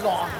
别动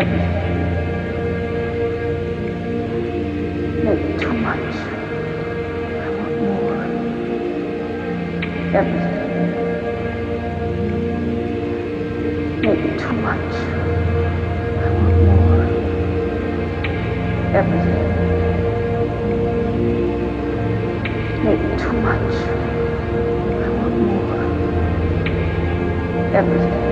Everything. Maybe too much. I want more. Everything. Maybe too much. I want more. Everything. Maybe too much. I want more. Everything.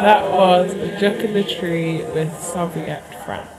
That was Duck in the Tree with Zoviet France.